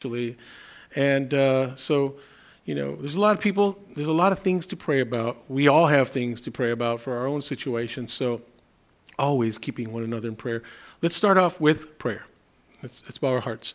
actually. And uh, so, you know, there's a lot of people, there's a lot of things to pray about. We all have things to pray about for our own situations. So, always keeping one another in prayer. Let's start off with prayer. Let's, let's bow our hearts.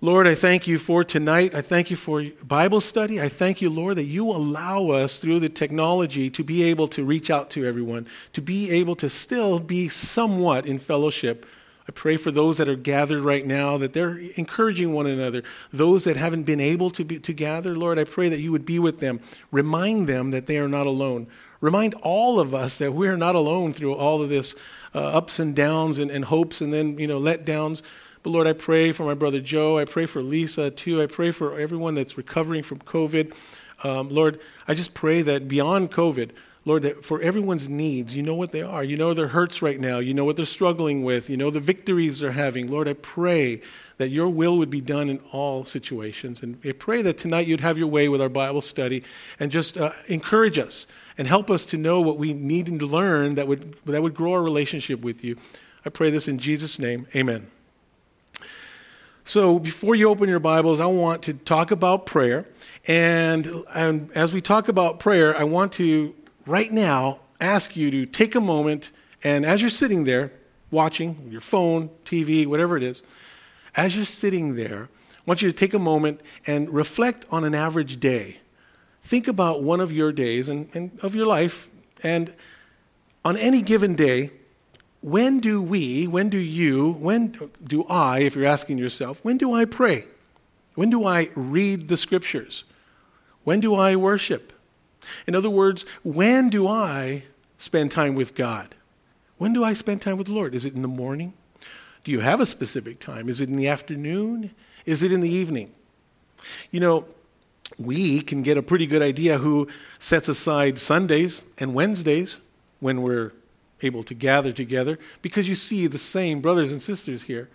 Lord, I thank you for tonight. I thank you for Bible study. I thank you, Lord, that you allow us through the technology to be able to reach out to everyone, to be able to still be somewhat in fellowship I pray for those that are gathered right now that they're encouraging one another. Those that haven't been able to, be, to gather, Lord, I pray that you would be with them. Remind them that they are not alone. Remind all of us that we are not alone through all of this uh, ups and downs and, and hopes and then, you know, letdowns. But Lord, I pray for my brother Joe. I pray for Lisa too. I pray for everyone that's recovering from COVID. Um, Lord, I just pray that beyond COVID, Lord, that for everyone's needs, you know what they are. You know their hurts right now. You know what they're struggling with. You know the victories they're having. Lord, I pray that your will would be done in all situations. And I pray that tonight you'd have your way with our Bible study and just uh, encourage us and help us to know what we need to learn that would, that would grow our relationship with you. I pray this in Jesus' name. Amen. So, before you open your Bibles, I want to talk about prayer. And, and as we talk about prayer, I want to right now ask you to take a moment and as you're sitting there watching your phone, TV, whatever it is, as you're sitting there, I want you to take a moment and reflect on an average day. Think about one of your days and, and of your life, and on any given day, when do we, when do you, when do I, if you're asking yourself, when do I pray? When do I read the scriptures? When do I worship? In other words, when do I spend time with God? When do I spend time with the Lord? Is it in the morning? Do you have a specific time? Is it in the afternoon? Is it in the evening? You know, we can get a pretty good idea who sets aside Sundays and Wednesdays when we're able to gather together because you see the same brothers and sisters here.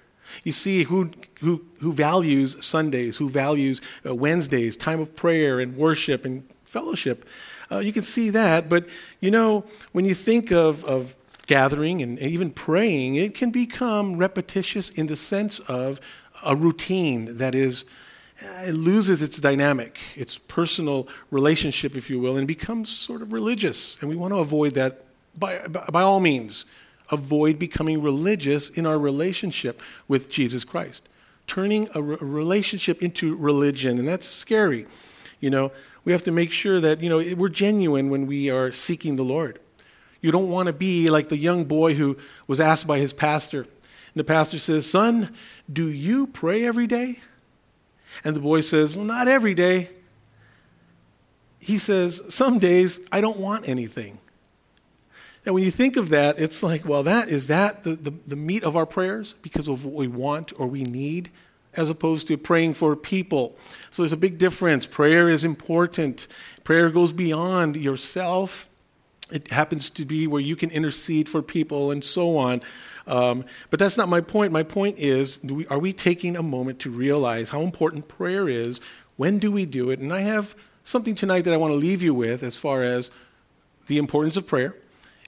You see who, who, who values Sundays, who values uh, Wednesdays, time of prayer and worship and fellowship. Uh, you can see that, but you know, when you think of, of gathering and even praying, it can become repetitious in the sense of a routine that is, uh, it loses its dynamic, its personal relationship, if you will, and becomes sort of religious. And we want to avoid that by, by all means. Avoid becoming religious in our relationship with Jesus Christ. Turning a, re- a relationship into religion, and that's scary. You know, we have to make sure that, you know, we're genuine when we are seeking the Lord. You don't want to be like the young boy who was asked by his pastor. And the pastor says, Son, do you pray every day? And the boy says, Well, not every day. He says, Some days I don't want anything. And when you think of that, it's like, well, that is that the, the, the meat of our prayers because of what we want or we need? As opposed to praying for people. So there's a big difference. Prayer is important, prayer goes beyond yourself. It happens to be where you can intercede for people and so on. Um, but that's not my point. My point is we, are we taking a moment to realize how important prayer is? When do we do it? And I have something tonight that I want to leave you with as far as the importance of prayer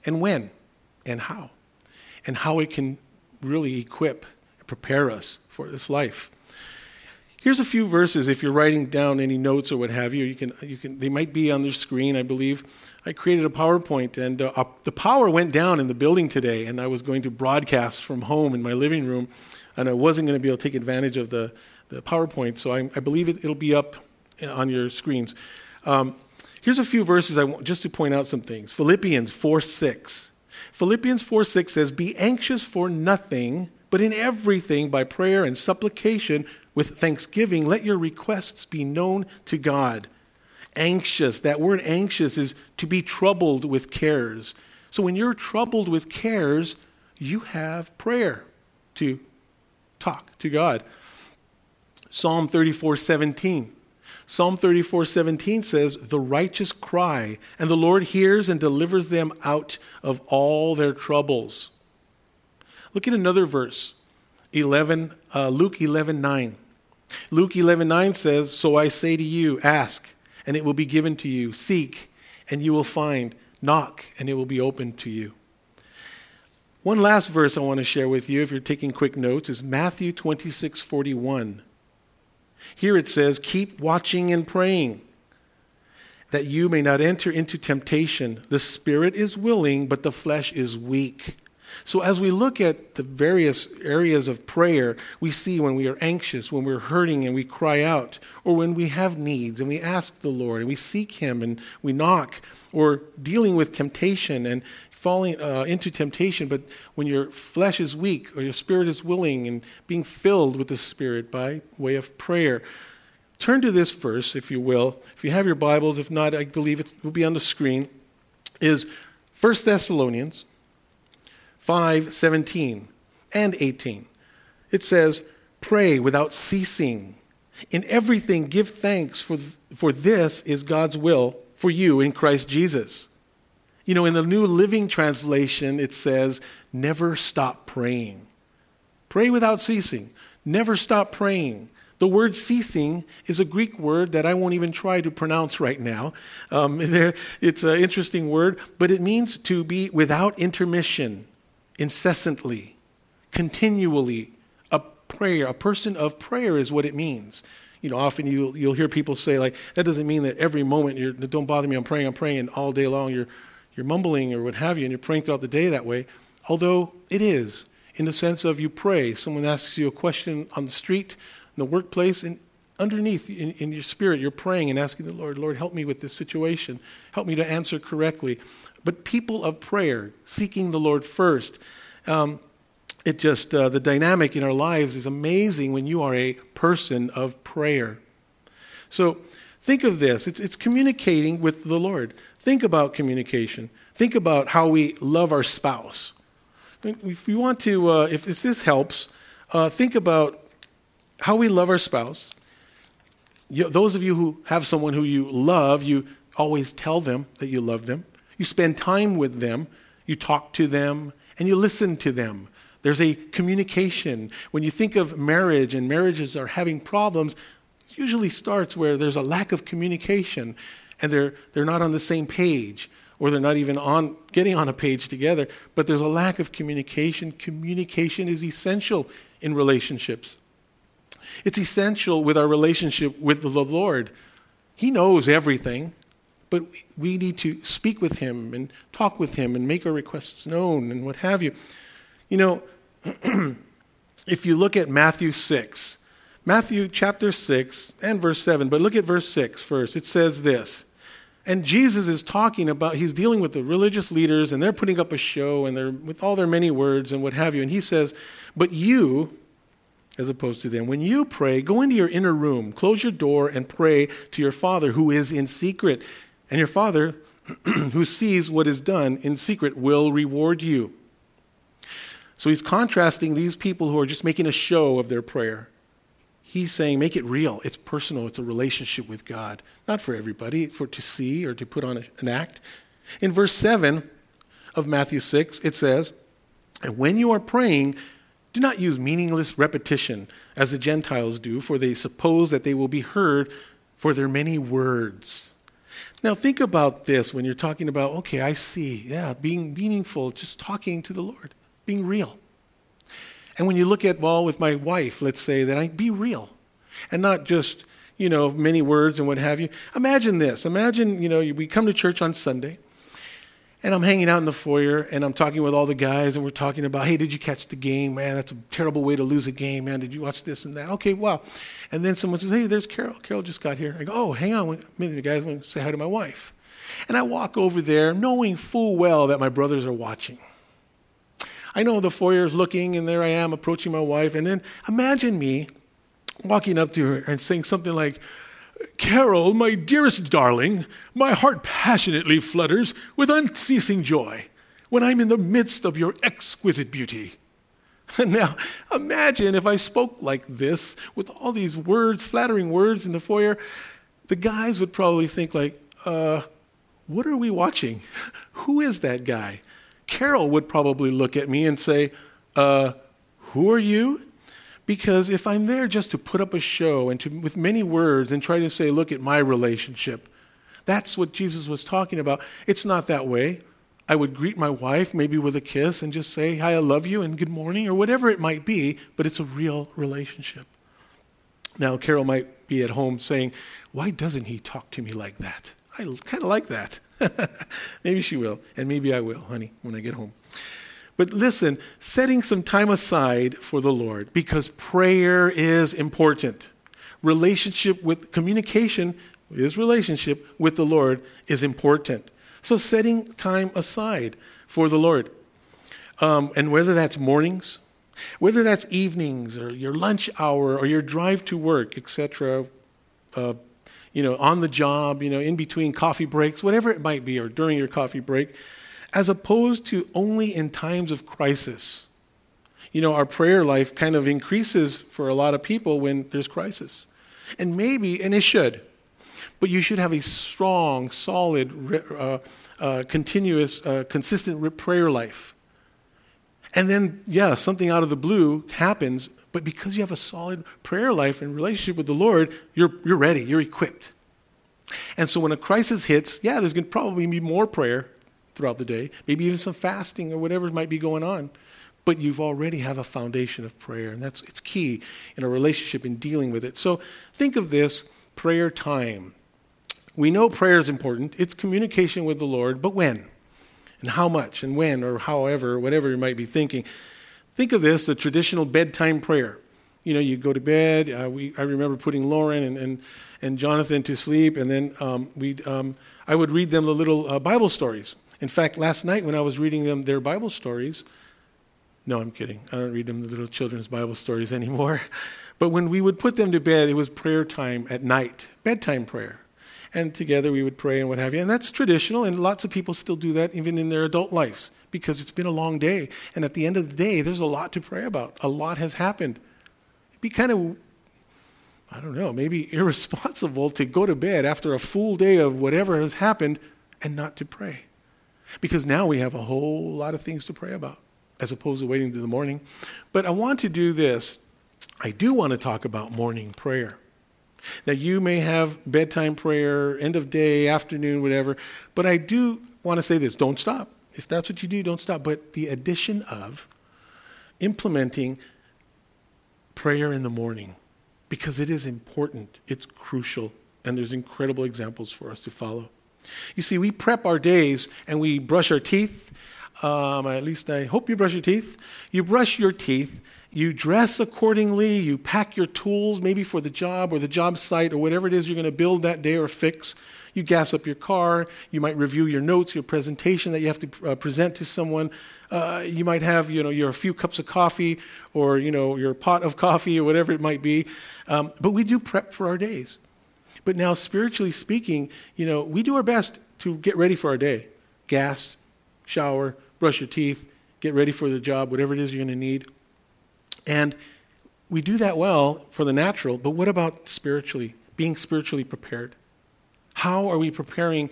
and when and how, and how it can really equip prepare us for this life. Here's a few verses. If you're writing down any notes or what have you, you can, you can, they might be on the screen, I believe. I created a PowerPoint, and uh, the power went down in the building today, and I was going to broadcast from home in my living room, and I wasn't going to be able to take advantage of the, the PowerPoint, so I, I believe it, will be up uh, on your screens. Um, here's a few verses I want, just to point out some things. Philippians 4 6. Philippians 4 6 says, Be anxious for nothing but in everything, by prayer and supplication with thanksgiving, let your requests be known to God. Anxious, that word anxious is to be troubled with cares. So when you're troubled with cares, you have prayer to talk to God. Psalm 34 17. Psalm 34 17 says, The righteous cry, and the Lord hears and delivers them out of all their troubles. Look at another verse, 11, uh, Luke 11 9. Luke 11 9 says, So I say to you, ask, and it will be given to you. Seek, and you will find. Knock, and it will be opened to you. One last verse I want to share with you, if you're taking quick notes, is Matthew 26 41. Here it says, keep watching and praying that you may not enter into temptation. The spirit is willing, but the flesh is weak. So, as we look at the various areas of prayer, we see when we are anxious, when we're hurting and we cry out, or when we have needs and we ask the Lord and we seek Him and we knock, or dealing with temptation and falling uh, into temptation, but when your flesh is weak or your spirit is willing and being filled with the Spirit by way of prayer. Turn to this verse, if you will. If you have your Bibles, if not, I believe it will be on the screen. Is 1 Thessalonians 5 17 and 18. It says, Pray without ceasing. In everything, give thanks, for, for this is God's will for you in Christ Jesus. You know, in the New Living Translation, it says, Never stop praying. Pray without ceasing. Never stop praying. The word ceasing is a Greek word that I won't even try to pronounce right now. Um, there, it's an interesting word, but it means to be without intermission incessantly, continually. A prayer, a person of prayer is what it means. You know, often you'll, you'll hear people say, like, that doesn't mean that every moment you're, don't bother me, I'm praying, I'm praying, and all day long you're, you're mumbling or what have you, and you're praying throughout the day that way. Although it is, in the sense of you pray. Someone asks you a question on the street, in the workplace, and underneath in, in, your spirit, you're praying and asking the Lord, Lord, help me with this situation. Help me to answer correctly but people of prayer, seeking the Lord first. Um, it just, uh, the dynamic in our lives is amazing when you are a person of prayer. So think of this it's, it's communicating with the Lord. Think about communication. Think about how we love our spouse. If you want to, uh, if this, helps, uh, think about how we love our spouse. You, those of you who have someone who you love, you always tell them that you love them. You spend time with them, you talk to them, and you listen to them. There's a communication. When you think of marriage and marriages are having problems, it usually starts where there's a lack of communication and they're, they're not on the same page or they're not even on getting on a page together, but there's a lack of communication. Communication is essential in relationships. It's essential with our relationship with the Lord. He knows everything. But we need to speak with him and talk with him and make our requests known and what have you. You know, if you look at Matthew 6, Matthew chapter 6 and verse 7, but look at verse 6 first. It says this. And Jesus is talking about, he's dealing with the religious leaders, and they're putting up a show, and they're with all their many words and what have you. And he says, But you, as opposed to them, when you pray, go into your inner room, close your door, and pray to your Father who is in secret. And your Father, who sees what is done in secret, will reward you. So he's contrasting these people who are just making a show of their prayer. He's saying, make it real. It's personal. It's a relationship with God. Not for everybody, for to see or to put on an act. In verse 7 of Matthew 6, it says, And when you are praying, do not use meaningless repetition as the Gentiles do, for they suppose that they will be heard for their many words. Now, think about this when you're talking about, okay, I see, yeah, being meaningful, just talking to the Lord, being real. And when you look at, well, with my wife, let's say that I be real and not just, you know, many words and what have you. Imagine this. Imagine, you know, we come to church on Sunday and I'm hanging out in the foyer and I'm talking with all the guys and we're talking about, hey, did you catch the game? Man, that's a terrible way to lose a game, man. Did you watch this and that? Okay, well. And then someone says, hey, there's Carol. Carol just got here. I go, oh, hang on a minute, you guys. Going to say hi to my wife. And I walk over there knowing full well that my brothers are watching. I know the foyer is looking and there I am approaching my wife. And then imagine me walking up to her and saying something like, Carol, my dearest darling, my heart passionately flutters with unceasing joy when I'm in the midst of your exquisite beauty. Now, imagine if I spoke like this with all these words, flattering words in the foyer. The guys would probably think like, uh, what are we watching? Who is that guy? Carol would probably look at me and say, uh, who are you? Because if I'm there just to put up a show and to, with many words and try to say, look at my relationship, that's what Jesus was talking about. It's not that way. I would greet my wife maybe with a kiss and just say, Hi, I love you and good morning or whatever it might be, but it's a real relationship. Now, Carol might be at home saying, Why doesn't he talk to me like that? I kind of like that. maybe she will, and maybe I will, honey, when I get home. But listen, setting some time aside for the Lord because prayer is important. Relationship with communication is relationship with the Lord is important. So setting time aside for the Lord. Um, and whether that's mornings, whether that's evenings or your lunch hour or your drive to work, etc., uh, you know, on the job, you know, in between coffee breaks, whatever it might be, or during your coffee break, as opposed to only in times of crisis. You know, our prayer life kind of increases for a lot of people when there's crisis. And maybe, and it should, but you should have a strong, solid, uh, uh, continuous, uh, consistent prayer life. And then, yeah, something out of the blue happens, but because you have a solid prayer life and relationship with the Lord, you're, you're ready, you're equipped. And so when a crisis hits, yeah, there's going to probably be more prayer throughout the day, maybe even some fasting or whatever might be going on. But you've already have a foundation of prayer, and that's it's key in a relationship in dealing with it. So think of this prayer time. We know prayer is important. It's communication with the Lord, but when? And how much and when or however, whatever you might be thinking. Think of this, a traditional bedtime prayer. You know, you go to bed. Uh, we, I remember putting Lauren and, and, and Jonathan to sleep, and then um, we um, I would read them the little uh, Bible stories. In fact, last night when I was reading them their Bible stories, no, I'm kidding. I don't read them the little children's Bible stories anymore. But when we would put them to bed, it was prayer time at night, bedtime prayer. And together we would pray and what have you. And that's traditional, and lots of people still do that even in their adult lives because it's been a long day. And at the end of the day, there's a lot to pray about. A lot has happened. It'd be kind of, I don't know, maybe irresponsible to go to bed after a full day of whatever has happened and not to pray. Because now we have a whole lot of things to pray about as opposed to waiting to the morning. But I want to do this. I do want to talk about morning prayer. Now, you may have bedtime prayer, end of day, afternoon, whatever, but I do want to say this don't stop. If that's what you do, don't stop. But the addition of implementing prayer in the morning, because it is important, it's crucial, and there's incredible examples for us to follow. You see, we prep our days and we brush our teeth. Um, at least I hope you brush your teeth. You brush your teeth, you dress accordingly, you pack your tools, maybe for the job or the job site or whatever it is you're going to build that day or fix. You gas up your car. You might review your notes, your presentation that you have to uh, present to someone. Uh, you might have, you know, your few cups of coffee or, you know, your pot of coffee or whatever it might be. Um, but we do prep for our days. But now, spiritually speaking, you know, we do our best to get ready for our day. Gas, shower, brush your teeth, get ready for the job, whatever it is you're going to need. And we do that well for the natural, but what about spiritually? Being spiritually prepared. How are we preparing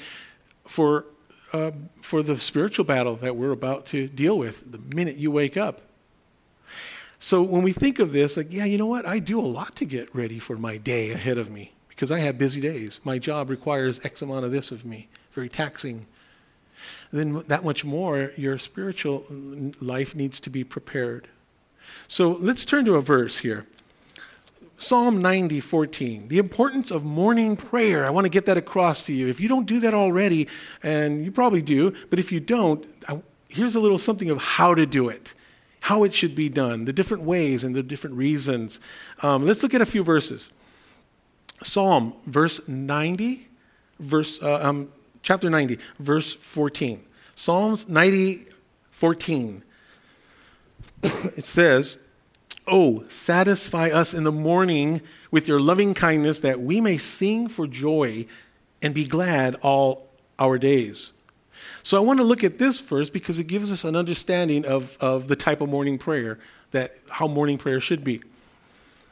for, uh, for the spiritual battle that we're about to deal with the minute you wake up? So when we think of this, like, yeah, you know what? I do a lot to get ready for my day ahead of me because I have busy days. My job requires X amount of this of me, very taxing. Then that much more, your spiritual life needs to be prepared. So let's turn to a verse here. Psalm 90, 14. The importance of morning prayer. I want to get that across to you. If you don't do that already, and you probably do, but if you don't, I, here's a little something of how to do it, how it should be done, the different ways and the different reasons. Um, let's look at a few verses. Psalm, verse 90, verse, uh, um, chapter 90, verse 14. Psalms 90, 14. it says, Oh, satisfy us in the morning with your loving kindness that we may sing for joy and be glad all our days. So I want to look at this first because it gives us an understanding of, of the type of morning prayer that how morning prayer should be.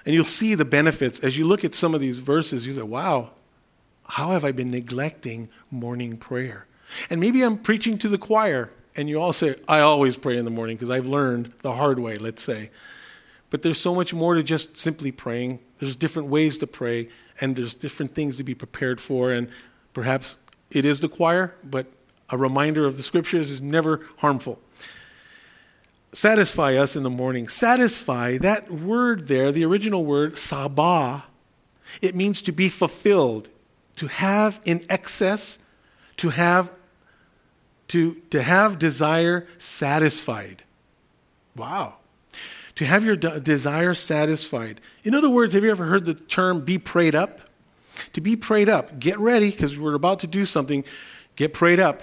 And you'll see the benefits as you look at some of these verses. You say, wow, how have I been neglecting morning prayer? And maybe I'm preaching to the choir, and you all say, I always pray in the morning because I've learned the hard way, let's say. But there's so much more to just simply praying. There's different ways to pray, and there's different things to be prepared for. And perhaps it is the choir, but a reminder of the scriptures is never harmful satisfy us in the morning. Satisfy, that word there, the original word, sabah, It means to be fulfilled, to have in excess, to have to, to have desire satisfied. Wow. To have your de- desire satisfied. In other words, have you ever heard the term be prayed up? To be prayed up, get ready because we're about to do something. Get prayed up.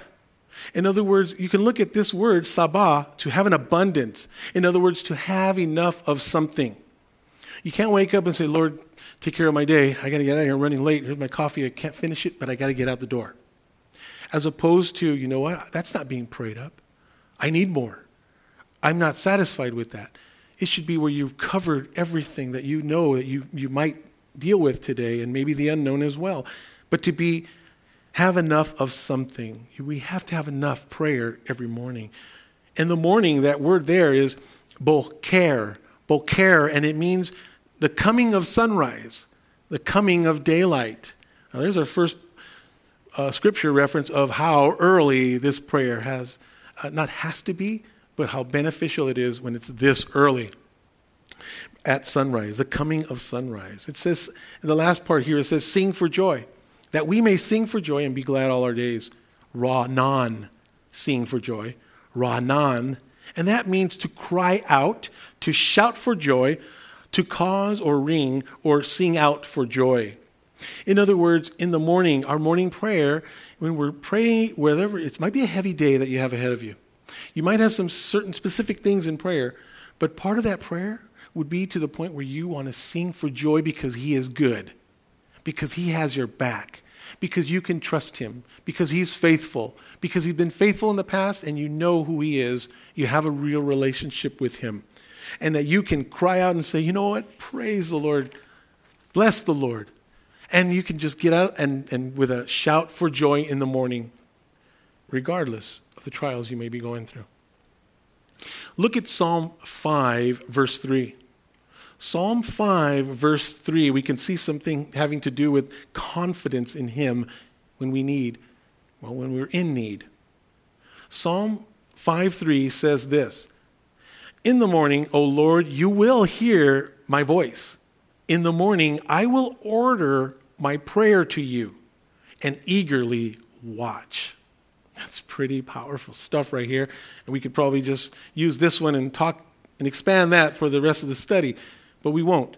In other words, you can look at this word, sabah, to have an abundance. In other words, to have enough of something. You can't wake up and say, Lord, take care of my day. I got to get out of here. I'm running late. Here's my coffee. I can't finish it, but I got to get out the door. As opposed to, you know what? That's not being prayed up. I need more. I'm not satisfied with that. It should be where you've covered everything that you know that you, you might deal with today and maybe the unknown as well. But to be have enough of something. We have to have enough prayer every morning. In the morning, that word there is boker, boker, and it means the coming of sunrise, the coming of daylight. Now, there's our first uh, scripture reference of how early this prayer has, uh, not has to be, but how beneficial it is when it's this early at sunrise, the coming of sunrise. It says, in the last part here, it says, sing for joy that we may sing for joy and be glad all our days. Ra-nan, sing for joy. Ra-nan. And that means to cry out, to shout for joy, to cause or ring or sing out for joy. In other words, in the morning, our morning prayer, when we're praying, whatever, it might be a heavy day that you have ahead of you. You might have some certain specific things in prayer, but part of that prayer would be to the point where you want to sing for joy because He is good, because He has your back, because you can trust him, because he's faithful, because he's been faithful in the past and you know who he is. You have a real relationship with him. And that you can cry out and say, you know what? Praise the Lord. Bless the Lord. And you can just get out and, and with a shout for joy in the morning, regardless of the trials you may be going through. Look at Psalm 5, verse 3. Psalm 5, verse 3, we can see something having to do with confidence in Him when we need, well, when we're in need. Psalm 5 3 says this In the morning, O Lord, you will hear my voice. In the morning, I will order my prayer to you and eagerly watch. That's pretty powerful stuff right here. And we could probably just use this one and talk and expand that for the rest of the study but we won't.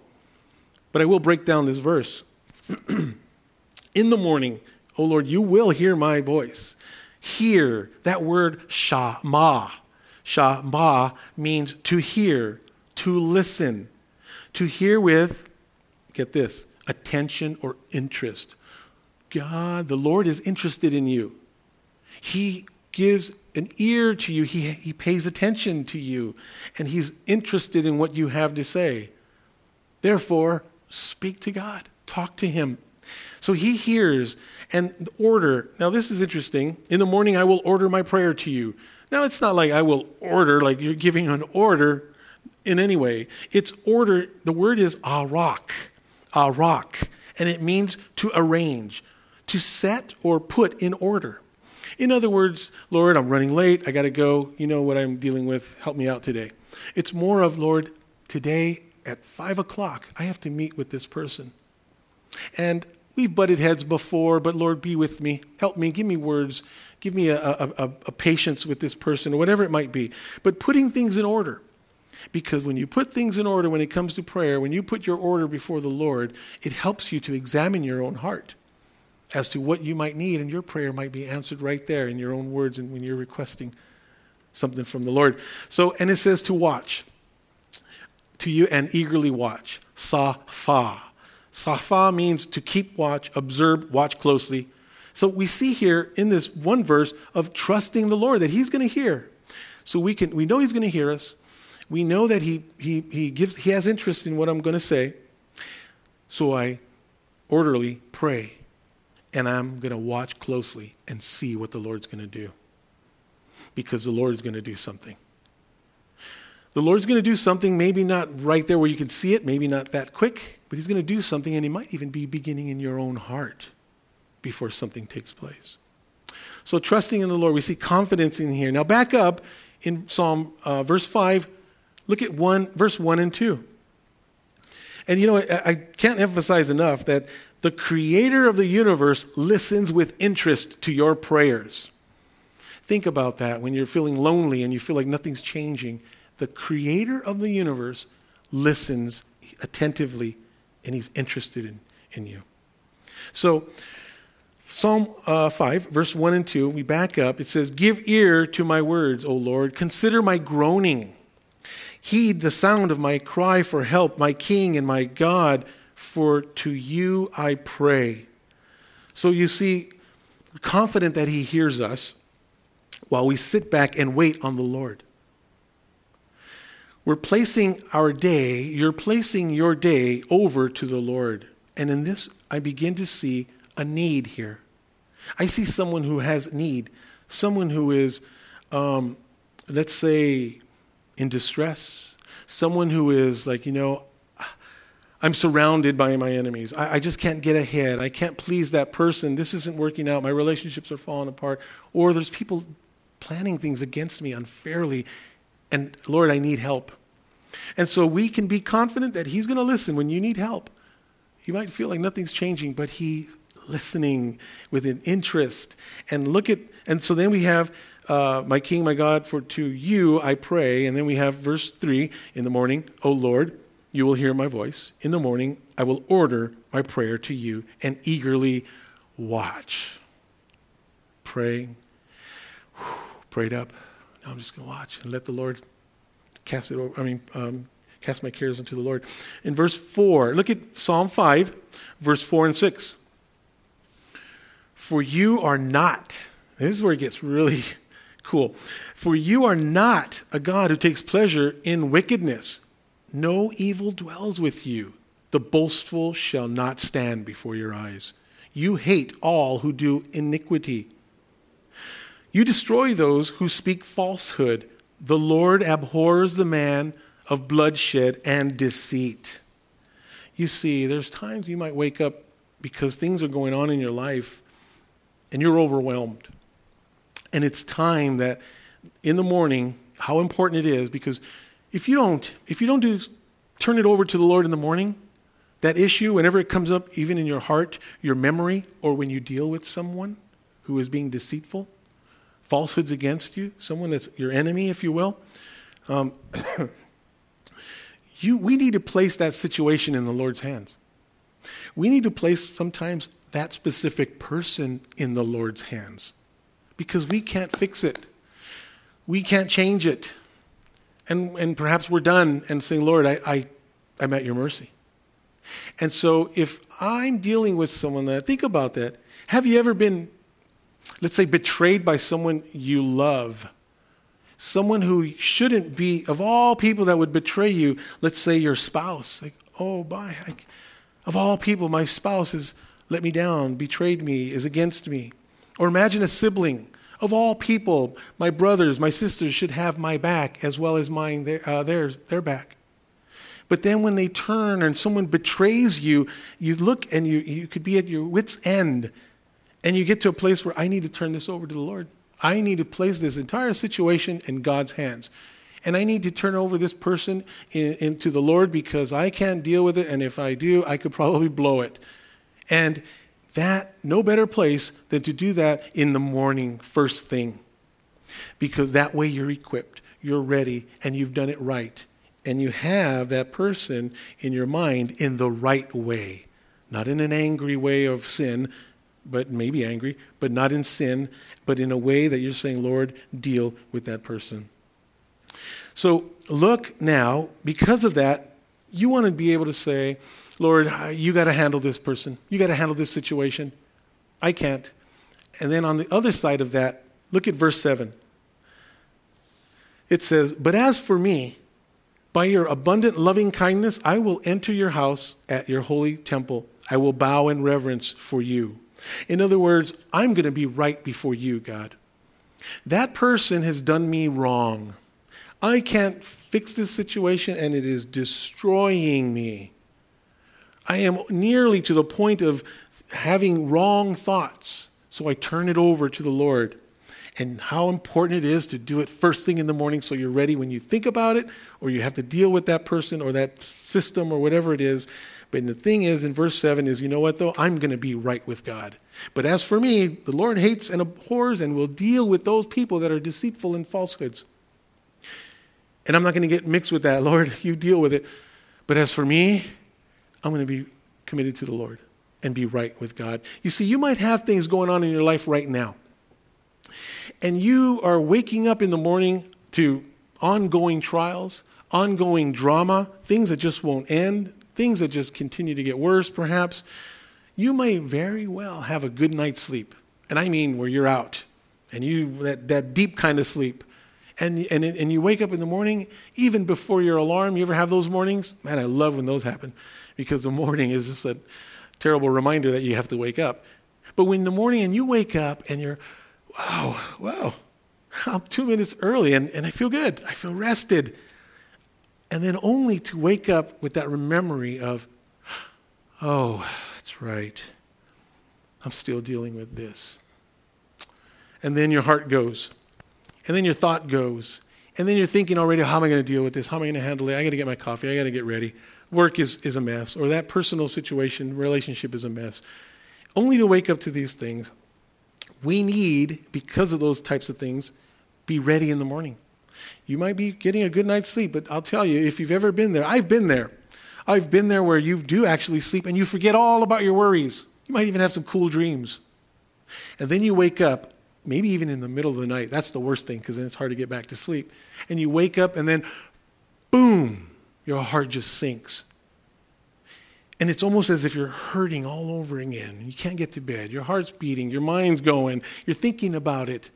But I will break down this verse. In the morning, O Lord, you will hear my voice. Hear, that word shama. Shama means to hear, to listen. To hear with, get this, attention or interest. God, the Lord is interested in you. He gives an ear to you, he, he pays attention to you, and He's interested in what you have to say. Therefore, speak to God, talk to Him. So he hears and order. Now, this is interesting. In the morning, I will order my prayer to you. Now, it's not like I will order, like you're giving an order in any way. It's order. The word is arak, arak, and it means to arrange, to set or put in order. In other words, Lord, I'm running late. I got to go. You know what I'm dealing with. Help me out today. It's more of, Lord, today at five o'clock, I have to meet with this person. And we've butted heads before, but Lord, be with me. Help me. Give me words. Give me a, a, a, a patience with this person, or whatever it might be. But putting things in order. Because when you put things in order when it comes to prayer, when you put your order before the Lord, it helps you to examine your own heart as to what you might need, and your prayer might be answered right there in your own words and when you're requesting something from the Lord. So, and it says to watch to you and eagerly watch. Safa. Safa means to keep watch, observe, watch closely. So we see here in this one verse of trusting the Lord that He's going to hear. So we can we know He's going to hear us. We know that He He He gives He has interest in what I'm going to say. So I orderly pray and I'm going to watch closely and see what the Lord's going to do. Because the Lord is going to do something. The Lord's going to do something, maybe not right there where you can see it, maybe not that quick, but He's going to do something, and He might even be beginning in your own heart before something takes place. So, trusting in the Lord, we see confidence in here. Now, back up in Psalm uh, verse 5, look at 1, verse 1 and 2. And you know, I, I can't emphasize enough that the creator of the universe listens with interest to your prayers. Think about that when you're feeling lonely and you feel like nothing's changing. The creator of the universe listens attentively and he's interested in, in you. So, Psalm uh, 5, verse 1 and 2, we back up. It says, Give ear to my words, O Lord. Consider my groaning. Heed the sound of my cry for help, my King and my God, for to you I pray. So you see, confident that He hears us while we sit back and wait on the Lord. We're placing our day, you're placing your day over to the Lord. And in this, I begin to see a need here. I see someone who has need, someone who is, um, let's say, in distress, someone who is like, you know, I'm surrounded by my enemies. I, I, just can't get ahead. I can't please that person. This isn't working out. My relationships are falling apart. Or there's people planning things against me unfairly. And Lord, I need help. And so we can be confident that He's going to listen when you need help. You might feel like nothing's changing, but He's listening with an interest. And look at, and so then we have, uh, My King, my God, for to you I pray. And then we have verse 3 in the morning, O Lord, you will hear my voice. In the morning, I will order my prayer to you and eagerly watch. Praying, prayed up. Now I'm just going to watch and let the Lord cast it over. I mean, um, cast my cares unto the Lord. In verse 4, look at Psalm 5, verse 4 and 6. For you are not, this is where it gets really cool. For you are not a God who takes pleasure in wickedness. No evil dwells with you. The boastful shall not stand before your eyes. You hate all who do iniquity. You destroy those who speak falsehood. The Lord abhors the man of bloodshed and deceit. You see, there's times you might wake up because things are going on in your life and you're overwhelmed. And it's time that in the morning, how important it is because if you don't, if you don't do turn it over to the Lord in the morning, that issue, whenever it comes up, even in your heart, your memory, or when you deal with someone who is being deceitful, falsehoods against you, someone that's your enemy, if you will, um, you, we need to place that situation in the Lord's hands. We need to place sometimes that specific person in the Lord's hands because we can't fix it. We can't change it. And, and perhaps we're done and saying, Lord, I, I, I'm at your mercy. And so if I'm dealing with someone that, think about that. Have you ever been let's say, betrayed by someone you love. Someone who shouldn't be, of all people that would betray you, let's say your spouse. Like, oh, bye. of all people, my spouse has let me down, betrayed me, is against me. Or imagine a sibling. Of all people, my brothers, my sisters should have my back as well as mine, their, uh, theirs, their back. But then when they turn and someone betrays you, you look and you, you could be at your wits' end and you get to a place where I need to turn this over to the Lord. I need to place this entire situation in God's hands. And I need to turn over this person in, into the Lord because I can't deal with it. And if I do, I could probably blow it. And that, no better place than to do that in the morning, first thing. Because that way you're equipped, you're ready, and you've done it right. And you have that person in your mind in the right way. Not in an angry way of sin, but maybe angry, but not in sin, but in a way that you're saying, Lord, deal with that person. So look now, because of that, you want to be able to say, Lord, you got to handle this person. You got to handle this situation. I can't. And then on the other side of that, look at verse 7. It says, But as for me, by your abundant loving kindness, I will enter your house at your holy temple. I will bow in reverence for you. In other words, I'm going to be right before you, God. That person has done me wrong. I can't fix this situation and it is destroying me. I am nearly to the point of having wrong thoughts, so I turn it over to the Lord. and how important it is to do it first thing in the morning so you're ready when you think about it or you have to deal with that person or that system or whatever it is. But the thing is, in verse 7 is, you know what, though? I'm going to be right with God. But as for me, the Lord hates and abhors and will deal with those people that are deceitful in falsehoods. And I'm not going to get mixed with that. Lord, you deal with it. But as for me, I'm going to be committed to the Lord and be right with God. You see, you might have things going on in your life right now. And you are waking up in the morning to ongoing trials, ongoing drama, things that just won't end, things that just continue to get worse, perhaps. You may very well have a good night's sleep. And I mean where you're out and you that, that deep kind of sleep. And, and, and you wake up in the morning, even before your alarm. You ever have those mornings? Man, I love when those happen because the morning is just a terrible reminder that you have to wake up. But when the morning and you wake up and you're, wow, wow, I'm two minutes early and, and I feel good. I feel rested. And then only to wake up with that memory of, oh, that's right. I'm still dealing with this. And then your heart goes. And then your thought goes. And then you're thinking already, how am I going to deal with this? How am I going to handle it? I got to get my coffee. I got to get ready. Work is, is a mess. Or that personal situation, relationship is a mess. Only to wake up to these things, we need, because of those types of things, be ready in the morning. You might be getting a good night's sleep, but I'll tell you, if you've ever been there, I've been there. I've been there where you do actually sleep and you forget all about your worries. You might even have some cool dreams. And then you wake up, maybe even in the middle of the night. That's the worst thing because then it's hard to get back to sleep. And you wake up and then, boom, your heart just sinks. And it's almost as if you're hurting all over again. You can't get to bed. Your heart's beating. Your mind's going. You're thinking about it.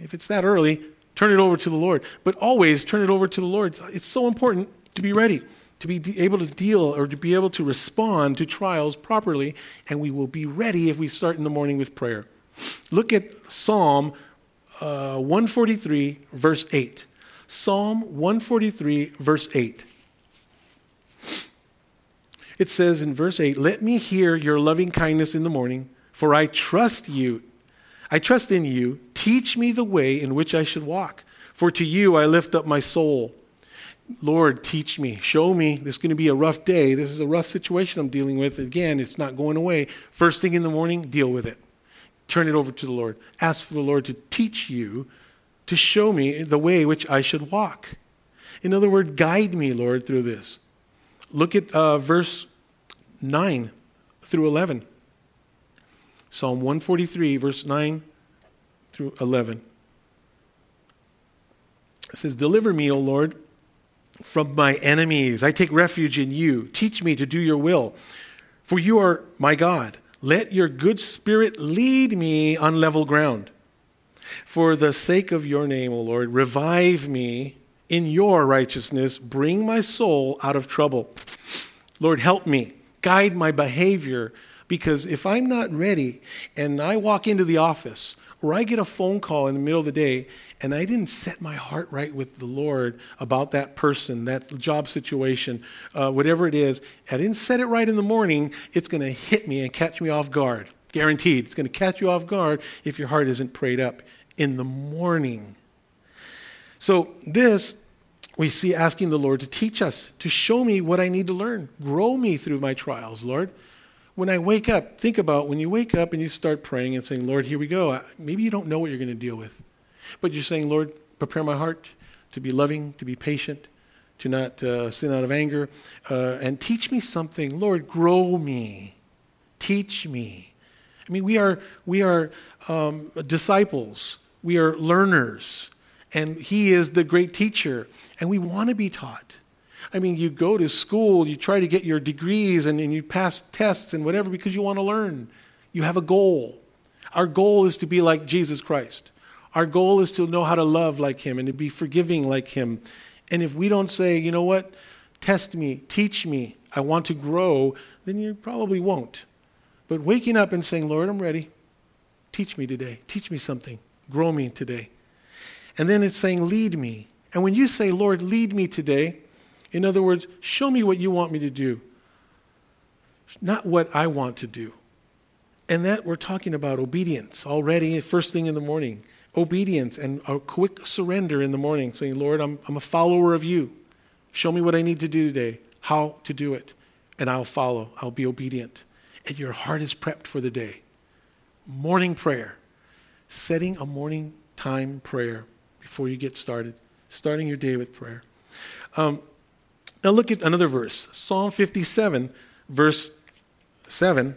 If it's that early, turn it over to the Lord. But always turn it over to the Lord. It's so important to be ready, to be able to deal or to be able to respond to trials properly. And we will be ready if we start in the morning with prayer. Look at Psalm uh, 143, verse 8. Psalm 143, verse 8. It says in verse 8, Let me hear your loving kindness in the morning, for I trust you. I trust in you. Teach me the way in which I should walk. For to you I lift up my soul. Lord, teach me. Show me. This is going to be a rough day. This is a rough situation I'm dealing with. Again, it's not going away. First thing in the morning, deal with it. Turn it over to the Lord. Ask for the Lord to teach you, to show me the way which I should walk. In other words, guide me, Lord, through this. Look at uh, verse 9 through 11. Psalm 143, verse 9 through 11. It says, Deliver me, O Lord, from my enemies. I take refuge in you. Teach me to do your will, for you are my God. Let your good spirit lead me on level ground. For the sake of your name, O Lord, revive me in your righteousness. Bring my soul out of trouble. Lord, help me guide my behavior because if I'm not ready and I walk into the office or I get a phone call in the middle of the day and I didn't set my heart right with the Lord about that person, that job situation, uh, whatever it is, I didn't set it right in the morning, it's going to hit me and catch me off guard. Guaranteed. It's going to catch you off guard if your heart isn't prayed up in the morning. So, this we see asking the Lord to teach us, to show me what I need to learn. Grow me through my trials, Lord. When I wake up, think about when you wake up and you start praying and saying, Lord, here we go. Maybe you don't know what you're going to deal with, but you're saying, Lord, prepare my heart to be loving, to be patient, to not uh, sin out of anger, uh, and teach me something. Lord, grow me, teach me. I mean, we are, we are um, disciples, we are learners and he is the great teacher, and we want to be taught. I mean, you go to school, you try to get your degrees, and, and you pass tests and whatever because you want to learn. You have a goal. Our goal is to be like Jesus Christ. Our goal is to know how to love like him and to be forgiving like him. And if we don't say, you know what, test me, teach me, I want to grow, then you probably won't. But waking up and saying, Lord, I'm ready. Teach me today. Teach me something. Grow me today. And then it's saying, Lead me. And when you say, Lord, lead me today, in other words, show me what you want me to do, not what I want to do. And that we're talking about obedience already, first thing in the morning. obedience and a quick surrender in the morning, saying, Lord, I'm, I'm a follower of you. Show me what I need to do today, how to do it, and I'll follow. I'll be obedient. And your heart is prepped for the day. Morning prayer, setting a morning time prayer before you get started, starting your day with prayer. Um, now look at another verse Psalm 57, verse 7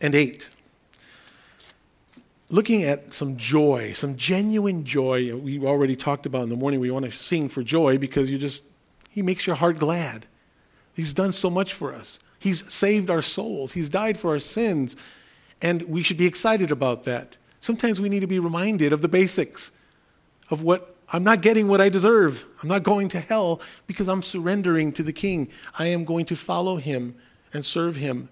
and 8 looking at some joy, some genuine joy. We already talked about in the morning. We want to sing for joy because you just, He makes your heart glad. He's done so much for us. He's saved our souls. He's died for our sins. And we should be excited about that. Sometimes we need to be reminded of the basics of what I'm not getting what I deserve. I'm not going to hell because I'm surrendering to the King. I am going to follow Him and serve Him.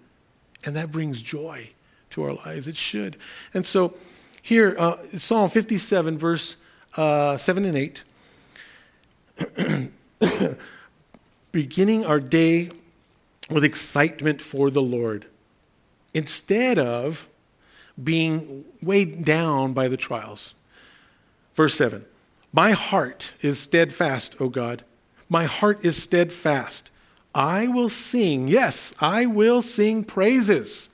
And that brings joy to our lives. It should. And so, here, uh, Psalm 57, verse uh, 7 and 8. Beginning our day with excitement for the Lord, instead of being weighed down by the trials. Verse 7 My heart is steadfast, O God. My heart is steadfast. I will sing, yes, I will sing praises.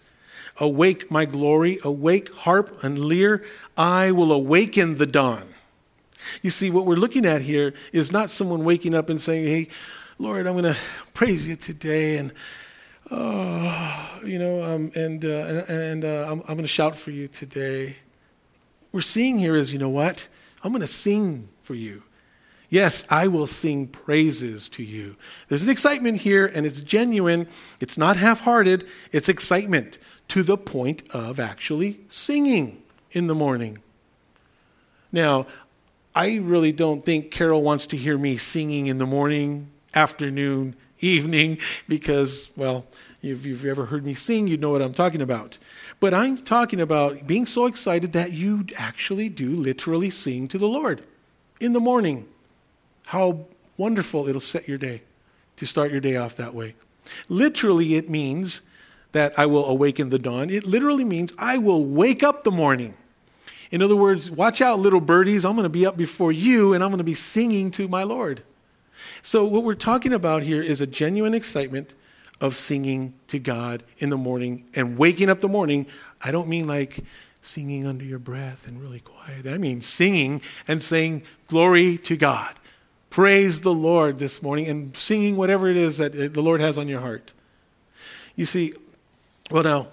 Awake, my glory, awake, harp and lyre. I will awaken the dawn. You see, what we're looking at here is not someone waking up and saying, Hey, Lord, I'm going to praise you today, and, oh, you know, um, and, uh, and, and uh, I'm, I'm going to shout for you today. We're seeing here is, you know what? I'm going to sing for you. Yes, I will sing praises to you. There's an excitement here, and it's genuine. It's not half hearted, it's excitement to the point of actually singing in the morning. Now, I really don't think Carol wants to hear me singing in the morning, afternoon, evening, because, well, if you've ever heard me sing, you know what I'm talking about. But I'm talking about being so excited that you actually do literally sing to the Lord in the morning. How wonderful it'll set your day to start your day off that way. Literally, it means that I will awaken the dawn. It literally means I will wake up the morning. In other words, watch out, little birdies. I'm going to be up before you and I'm going to be singing to my Lord. So, what we're talking about here is a genuine excitement of singing to God in the morning and waking up the morning. I don't mean like singing under your breath and really quiet. I mean singing and saying, Glory to God. Praise the Lord this morning and singing whatever it is that uh, the Lord has on your heart. You see, well, now,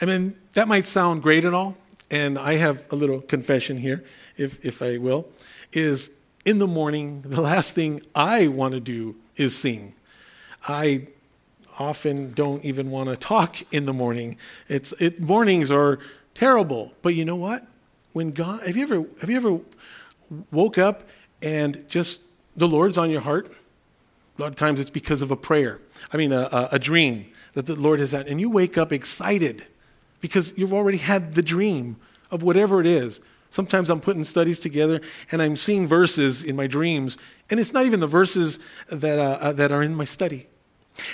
I mean, that might sound great and all, and I have a little confession here, if, if I will, is in the morning, the last thing I want to do is sing. I often don't even want to talk in the morning. It's, it, mornings are terrible, but you know what? When God, have you ever, have you ever woke up and just the Lord's on your heart? A lot of times it's because of a prayer. I mean, a, a, a dream that the Lord has had, and you wake up excited because you've already had the dream of whatever it is. Sometimes I'm putting studies together and I'm seeing verses in my dreams, and it's not even the verses that, uh, uh, that are in my study.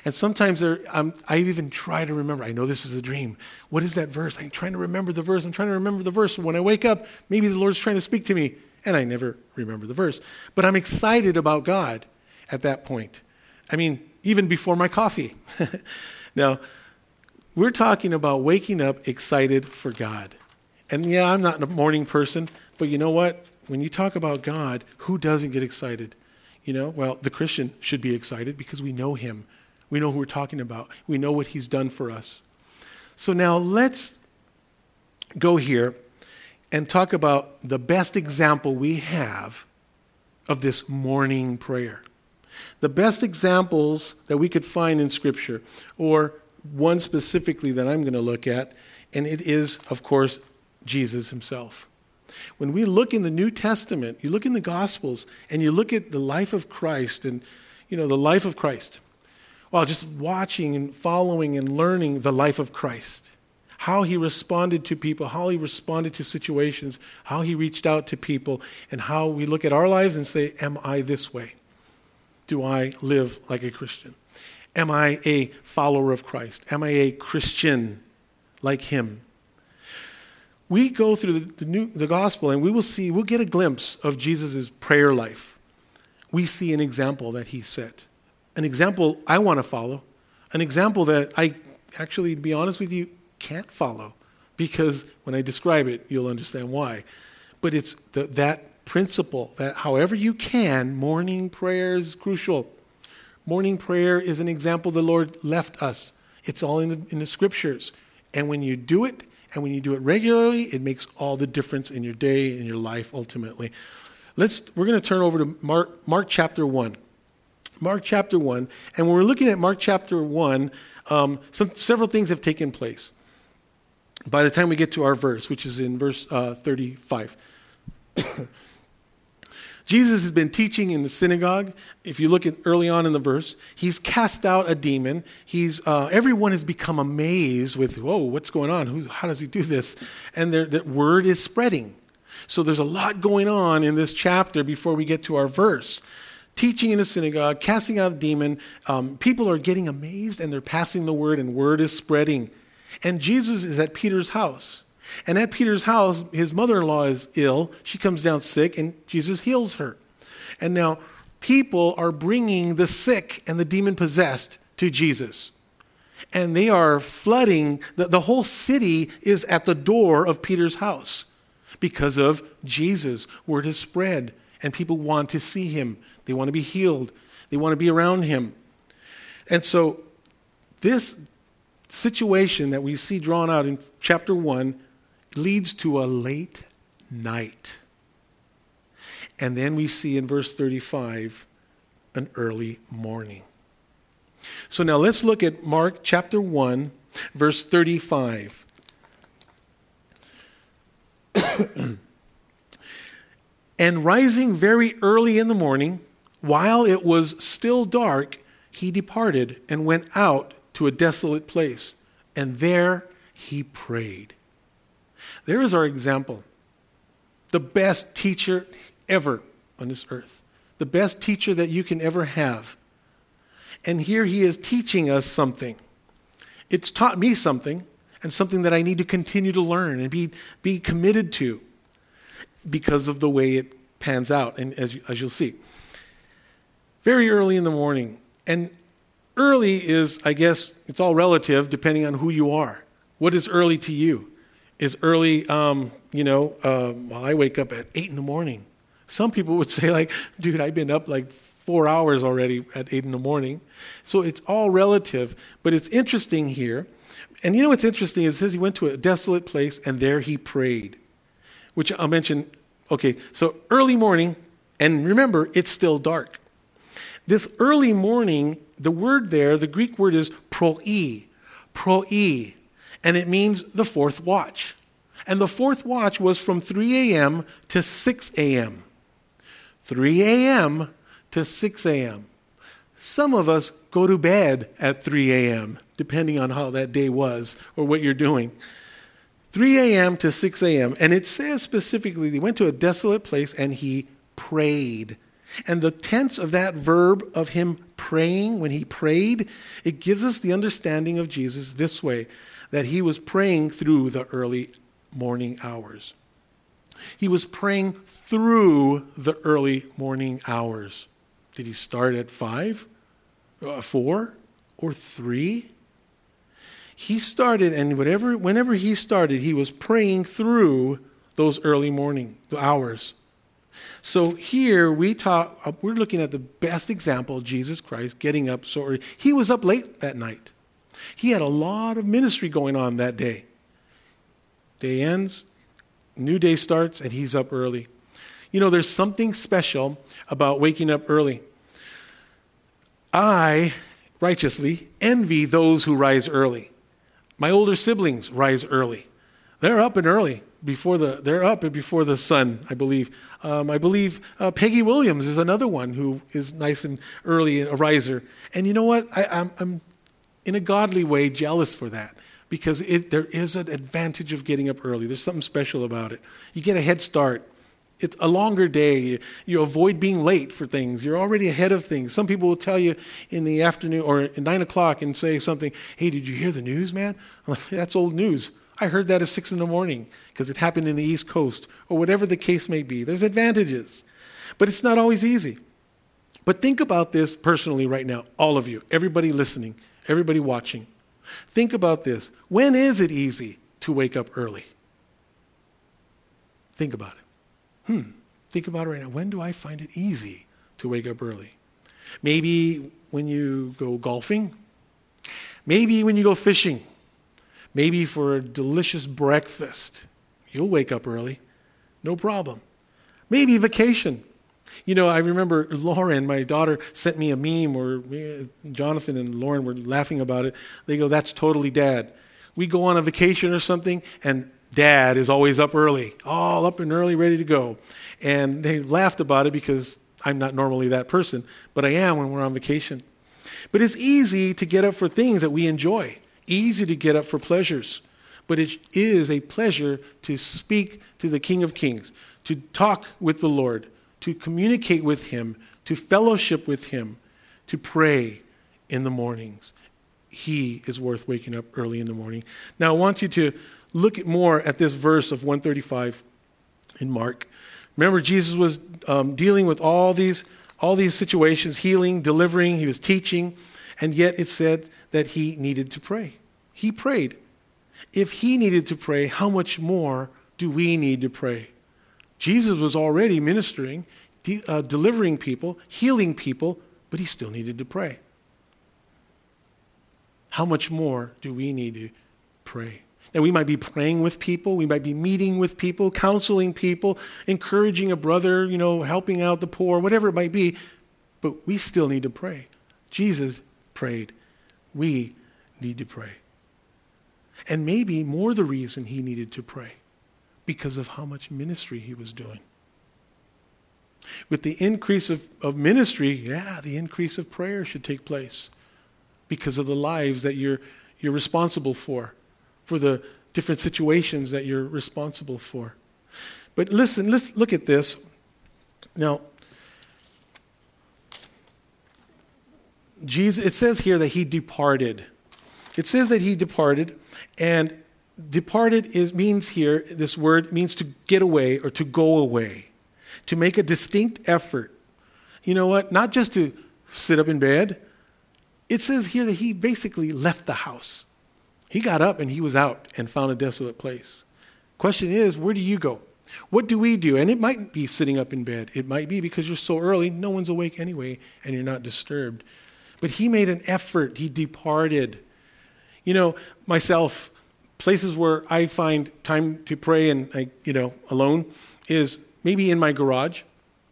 And sometimes I even try to remember. I know this is a dream. What is that verse? I'm trying to remember the verse. I'm trying to remember the verse. When I wake up, maybe the Lord's trying to speak to me, and I never remember the verse. But I'm excited about God at that point. I mean, even before my coffee. Now, we're talking about waking up excited for God. And yeah, I'm not a morning person, but you know what? When you talk about God, who doesn't get excited? You know, well, the Christian should be excited because we know him. We know who we're talking about. We know what he's done for us. So now let's go here and talk about the best example we have of this morning prayer the best examples that we could find in Scripture, or one specifically that I'm going to look at, and it is, of course, Jesus himself. When we look in the New Testament, you look in the Gospels, and you look at the life of Christ and, you know, the life of Christ, well, just watching and following and learning the life of Christ, how he responded to people, how he responded to situations, how he reached out to people, and how we look at our lives and say, Am I this way? do I live like a Christian? Am I a follower of Christ? Am I a Christian like him? we go through the, the, new, the gospel and we will see, we'll get a glimpse of Jesus' prayer life. We see an example that he set, an example I want to follow, an example that I actually, to be honest with you, can't follow because when I describe it, you'll understand why. But it's the, that principle that however you can, morning prayer is crucial. Morning prayer is an example the Lord left us. It's all in the, in the scriptures. And when you do it, and when you do it regularly, it makes all the difference in your day and your life ultimately. Let's, we're going to turn over to Mark, Mark chapter 1. Mark chapter 1. And when we're looking at Mark chapter 1, um, some, several things have taken place by the time we get to our verse, which is in verse uh, 35. Jesus has been teaching in the synagogue. If you look at early on in the verse, he's cast out a demon. He's uh, everyone has become amazed with, "Whoa, what's going on? Who, how does he do this?" And the word is spreading. So there's a lot going on in this chapter before we get to our verse. Teaching in a synagogue, casting out a demon. Um, people are getting amazed and they're passing the word, and word is spreading. And Jesus is at Peter's house. And at Peter's house, his mother in law is ill. She comes down sick, and Jesus heals her. And now people are bringing the sick and the demon possessed to Jesus. And they are flooding, the, the whole city is at the door of Peter's house because of Jesus. Word has spread, and people want to see him. They want to be healed, they want to be around him. And so, this situation that we see drawn out in chapter 1 leads to a late night. And then we see in verse 35 an early morning. So now let's look at Mark chapter 1, verse 35. and rising very early in the morning, while it was still dark, he departed and went out to a desolate place, and there he prayed. There is our example. The best teacher ever on this earth. The best teacher that you can ever have. And here he is teaching us something. It's taught me something, and something that I need to continue to learn and be, be committed to because of the way it pans out, and as, as you'll see. Very early in the morning. And early is, I guess, it's all relative depending on who you are. What is early to you? is early, um, you know, uh, well, I wake up at 8 in the morning. Some people would say, like, dude, I've been up like four hours already at 8 in the morning. So it's all relative, but it's interesting here. And you know what's interesting? It says he went to a desolate place and there he prayed, which I'll mention. Okay, so early morning, and remember, it's still dark. This early morning, the word there, the Greek word is proi, proi and it means the fourth watch. And the fourth watch was from 3 a.m. to 6 a.m. 3 a.m. to 6 a.m. Some of us go to bed at 3 a.m., depending on how that day was or what you're doing. 3 a.m. to 6 a.m. And it says specifically, he went to a desolate place and he prayed. And the tense of that verb of him praying, when he prayed, it gives us the understanding of Jesus this way that he was praying through the early morning hours. He was praying through the early morning hours. Did he start at five, uh, four, or three? He started, and whatever, whenever he started, he was praying through those early morning hours. So here we talk, uh, we're looking at the best example, Jesus Christ getting up so early. He was up late that night. He had a lot of ministry going on that day. Day ends, new day starts, and he's up early. You know, there's something special about waking up early. I, righteously, envy those who rise early. My older siblings rise early. They're up and early before the they're up before the sun, I believe. Um, I believe uh, Peggy Williams is another one who is nice and early, a riser. And you know what? I, I'm, I'm in a godly way, jealous for that because it, there is an advantage of getting up early. There's something special about it. You get a head start. It's a longer day. You avoid being late for things. You're already ahead of things. Some people will tell you in the afternoon or at 9 o'clock and say something, Hey, did you hear the news, man? Like, That's old news. I heard that at 6 in the morning because it happened in the East Coast, or whatever the case may be. There's advantages, but it's not always easy. But think about this personally right now, all of you, everybody listening, everybody watching. Think about this. When is it easy to wake up early? Think about it. Hmm. Think about it right now. When do I find it easy to wake up early? Maybe when you go golfing. Maybe when you go fishing. Maybe for a delicious breakfast. You'll wake up early. No problem. Maybe vacation. You know, I remember Lauren, my daughter, sent me a meme where Jonathan and Lauren were laughing about it. They go, That's totally dad. We go on a vacation or something, and dad is always up early, all up and early, ready to go. And they laughed about it because I'm not normally that person, but I am when we're on vacation. But it's easy to get up for things that we enjoy, easy to get up for pleasures. But it is a pleasure to speak to the King of Kings, to talk with the Lord, to communicate with Him, to fellowship with Him, to pray in the mornings. He is worth waking up early in the morning. Now, I want you to look more at this verse of 135 in Mark. Remember, Jesus was um, dealing with all these, all these situations, healing, delivering, he was teaching, and yet it said that he needed to pray. He prayed. If he needed to pray, how much more do we need to pray? Jesus was already ministering, de- uh, delivering people, healing people, but he still needed to pray. How much more do we need to pray? And we might be praying with people, we might be meeting with people, counseling people, encouraging a brother, you know, helping out the poor, whatever it might be, but we still need to pray. Jesus prayed. We need to pray. And maybe more the reason he needed to pray because of how much ministry he was doing. With the increase of, of ministry, yeah, the increase of prayer should take place because of the lives that you're, you're responsible for, for the different situations that you're responsible for. But listen, let's look at this. Now, Jesus, it says here that he departed. It says that he departed, and departed is, means here, this word means to get away or to go away, to make a distinct effort. You know what? Not just to sit up in bed. It says here that he basically left the house. He got up and he was out and found a desolate place. Question is, where do you go? What do we do? And it might be sitting up in bed. It might be because you're so early, no one's awake anyway, and you're not disturbed. But he made an effort. He departed. You know, myself, places where I find time to pray and I, you know, alone is maybe in my garage.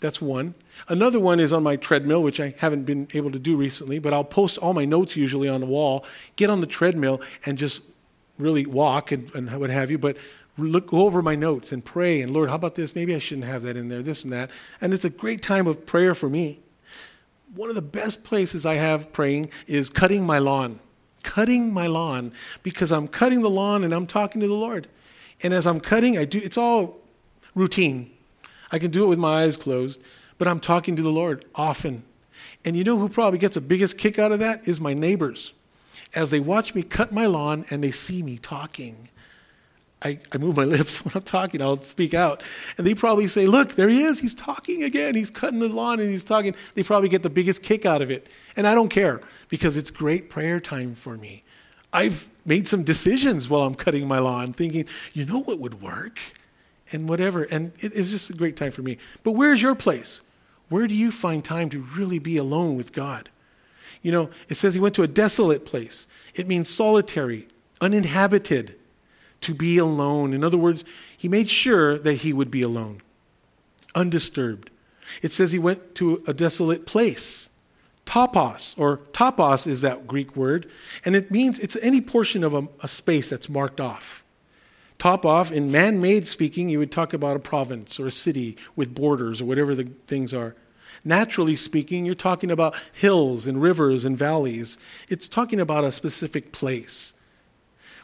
That's one. Another one is on my treadmill, which I haven't been able to do recently, but I'll post all my notes usually on the wall, get on the treadmill and just really walk and, and what have you, but look go over my notes and pray and Lord, how about this? Maybe I shouldn't have that in there, this and that. And it's a great time of prayer for me. One of the best places I have praying is cutting my lawn cutting my lawn because I'm cutting the lawn and I'm talking to the Lord. And as I'm cutting, I do it's all routine. I can do it with my eyes closed, but I'm talking to the Lord often. And you know who probably gets the biggest kick out of that is my neighbors. As they watch me cut my lawn and they see me talking. I, I move my lips when I'm talking, I'll speak out. And they probably say, Look, there he is. He's talking again. He's cutting the lawn and he's talking. They probably get the biggest kick out of it. And I don't care because it's great prayer time for me. I've made some decisions while I'm cutting my lawn, thinking, you know what would work? And whatever. And it is just a great time for me. But where's your place? Where do you find time to really be alone with God? You know, it says he went to a desolate place. It means solitary, uninhabited to be alone. In other words, he made sure that he would be alone, undisturbed. It says he went to a desolate place. Topos, or topos is that Greek word, and it means it's any portion of a, a space that's marked off. Top off, in man made speaking, you would talk about a province or a city with borders or whatever the things are. Naturally speaking, you're talking about hills and rivers and valleys. It's talking about a specific place.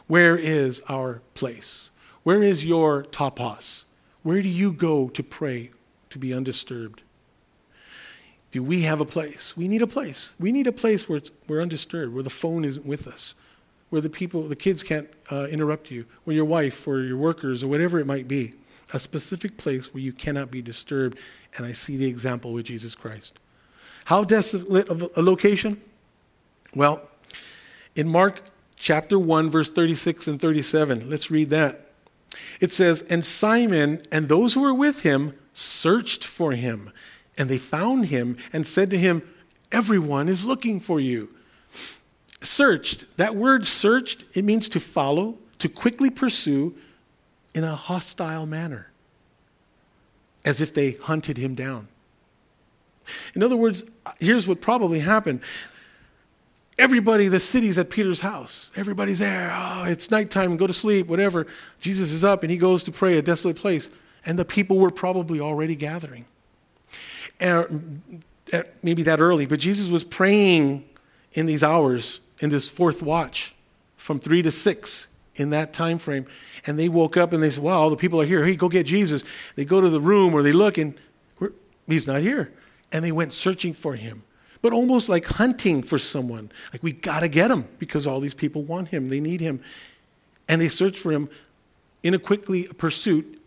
Where is our place? Where is your topos? Where do you go to pray to be undisturbed? Do we have a place? We need a place. We need a place where we're undisturbed, where the phone isn't with us, where the people, the kids can't uh, interrupt you, or your wife, or your workers, or whatever it might be. A specific place where you cannot be disturbed. And I see the example with Jesus Christ. How desolate of a location? Well, in Mark chapter 1, verse 36 and 37, let's read that. It says, And Simon and those who were with him searched for him, and they found him and said to him, Everyone is looking for you. Searched, that word searched, it means to follow, to quickly pursue in a hostile manner, as if they hunted him down. In other words, here's what probably happened. Everybody, the city's at Peter's house. Everybody's there. Oh, it's nighttime, go to sleep, whatever. Jesus is up and he goes to pray a desolate place. And the people were probably already gathering. And uh, maybe that early, but Jesus was praying in these hours, in this fourth watch, from three to six in that time frame. And they woke up and they said, Wow, all the people are here. Hey, go get Jesus. They go to the room where they look and he's not here. And they went searching for him but almost like hunting for someone. Like, we got to get him because all these people want him, they need him. And they search for him in a quickly pursuit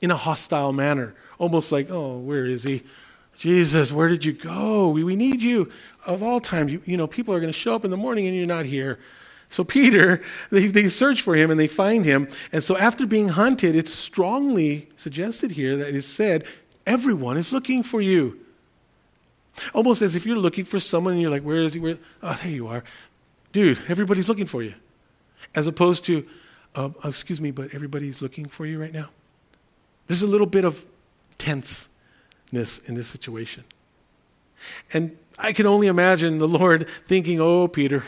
in a hostile manner, almost like, oh, where is he? Jesus, where did you go? We, we need you. Of all times, you, you know, people are going to show up in the morning and you're not here. So Peter, they, they search for him and they find him. And so after being hunted, it's strongly suggested here that it is said, everyone is looking for you. Almost as if you're looking for someone and you're like, where is he? Where? Oh, there you are. Dude, everybody's looking for you. As opposed to, uh, excuse me, but everybody's looking for you right now. There's a little bit of tenseness in this situation. And I can only imagine the Lord thinking, oh, Peter.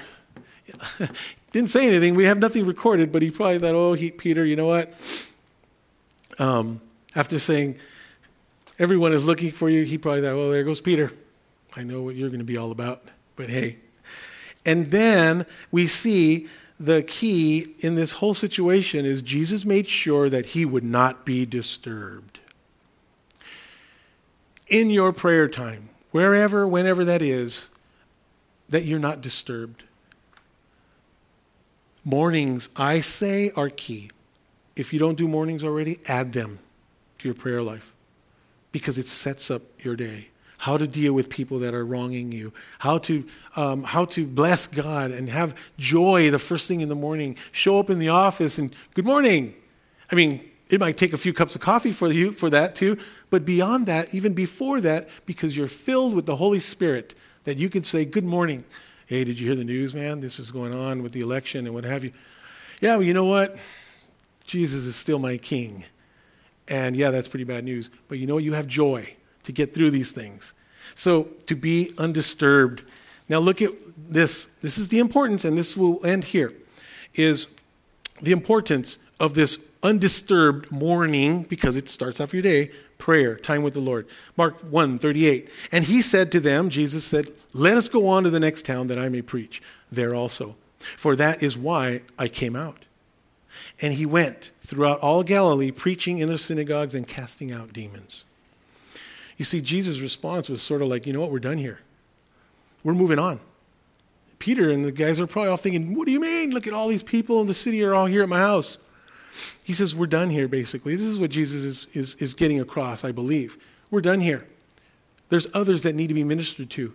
Didn't say anything. We have nothing recorded, but he probably thought, oh, he, Peter, you know what? Um, after saying, everyone is looking for you, he probably thought, well, there goes Peter. I know what you're going to be all about, but hey. And then we see the key in this whole situation is Jesus made sure that he would not be disturbed. In your prayer time, wherever, whenever that is, that you're not disturbed. Mornings, I say, are key. If you don't do mornings already, add them to your prayer life because it sets up your day how to deal with people that are wronging you, how to, um, how to bless God and have joy the first thing in the morning. Show up in the office and good morning. I mean, it might take a few cups of coffee for you for that too, but beyond that, even before that, because you're filled with the Holy Spirit, that you can say, Good morning. Hey, did you hear the news, man? This is going on with the election and what have you. Yeah, well, you know what? Jesus is still my king. And yeah, that's pretty bad news. But you know, you have joy to get through these things. So, to be undisturbed. Now, look at this. This is the importance, and this will end here, is the importance of this undisturbed morning, because it starts off your day, prayer, time with the Lord. Mark 1 38. And he said to them, Jesus said, Let us go on to the next town that I may preach there also. For that is why I came out. And he went throughout all Galilee, preaching in the synagogues and casting out demons. You see, Jesus' response was sort of like, you know what, we're done here. We're moving on. Peter and the guys are probably all thinking, what do you mean? Look at all these people in the city are all here at my house. He says, we're done here, basically. This is what Jesus is, is, is getting across, I believe. We're done here. There's others that need to be ministered to.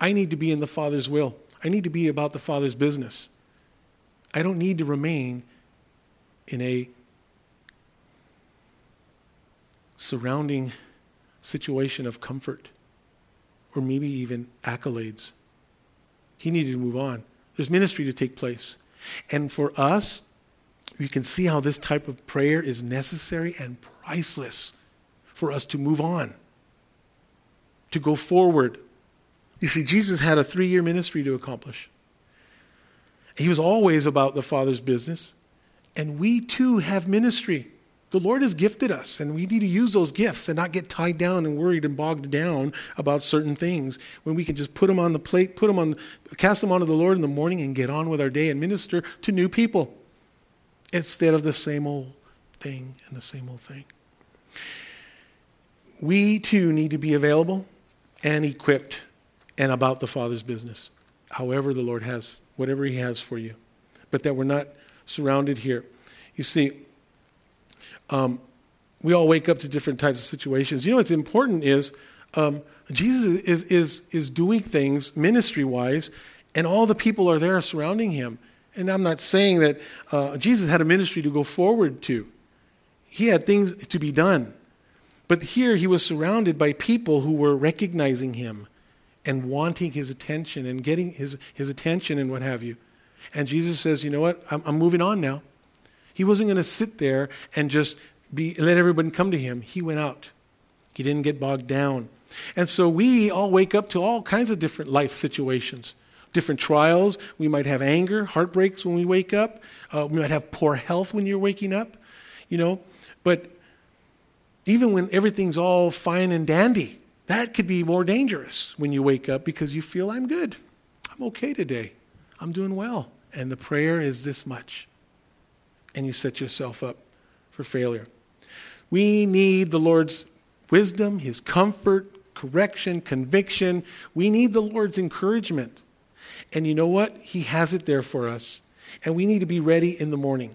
I need to be in the Father's will. I need to be about the Father's business. I don't need to remain in a surrounding situation of comfort or maybe even accolades. He needed to move on. There's ministry to take place. And for us, you can see how this type of prayer is necessary and priceless for us to move on, to go forward. You see, Jesus had a three year ministry to accomplish. He was always about the Father's business. And we too have ministry. The Lord has gifted us, and we need to use those gifts and not get tied down and worried and bogged down about certain things when we can just put them on the plate, put them on, cast them onto the Lord in the morning and get on with our day and minister to new people instead of the same old thing and the same old thing. We too need to be available and equipped and about the Father's business, however, the Lord has, whatever He has for you. but that we're not surrounded here. You see, um, we all wake up to different types of situations. You know what's important is um, Jesus is, is, is doing things ministry wise, and all the people are there surrounding him. And I'm not saying that uh, Jesus had a ministry to go forward to, he had things to be done. But here he was surrounded by people who were recognizing him and wanting his attention and getting his, his attention and what have you. And Jesus says, You know what? I'm, I'm moving on now. He wasn't going to sit there and just be, let everybody come to him. He went out, he didn't get bogged down. And so we all wake up to all kinds of different life situations, different trials. We might have anger, heartbreaks when we wake up. Uh, we might have poor health when you're waking up, you know. But even when everything's all fine and dandy, that could be more dangerous when you wake up because you feel, I'm good. I'm okay today. I'm doing well. And the prayer is this much. And you set yourself up for failure. We need the Lord's wisdom, His comfort, correction, conviction. We need the Lord's encouragement. And you know what? He has it there for us. And we need to be ready in the morning.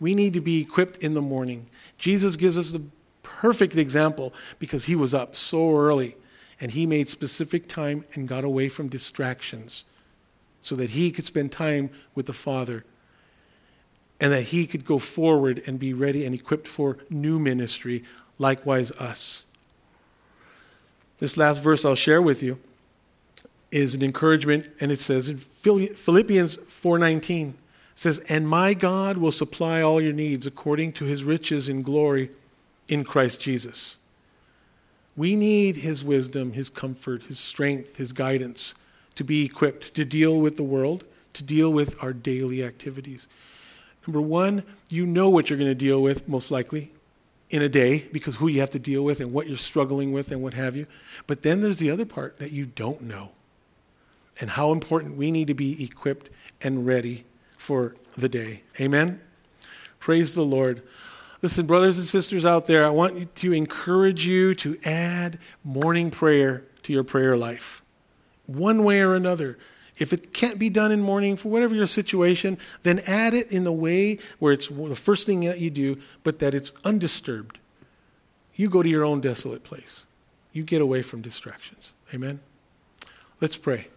We need to be equipped in the morning. Jesus gives us the perfect example because he was up so early and he made specific time and got away from distractions so that he could spend time with the Father and that he could go forward and be ready and equipped for new ministry, likewise us. This last verse I'll share with you is an encouragement and it says in Philippians 4:19 says and my God will supply all your needs according to his riches in glory in Christ Jesus. We need his wisdom, his comfort, his strength, his guidance to be equipped to deal with the world, to deal with our daily activities. Number one, you know what you're going to deal with, most likely, in a day, because who you have to deal with and what you're struggling with and what have you. But then there's the other part that you don't know, and how important we need to be equipped and ready for the day. Amen? Praise the Lord. Listen, brothers and sisters out there, I want to encourage you to add morning prayer to your prayer life, one way or another. If it can't be done in morning for whatever your situation, then add it in the way where it's the first thing that you do, but that it's undisturbed. You go to your own desolate place. You get away from distractions. Amen. Let's pray.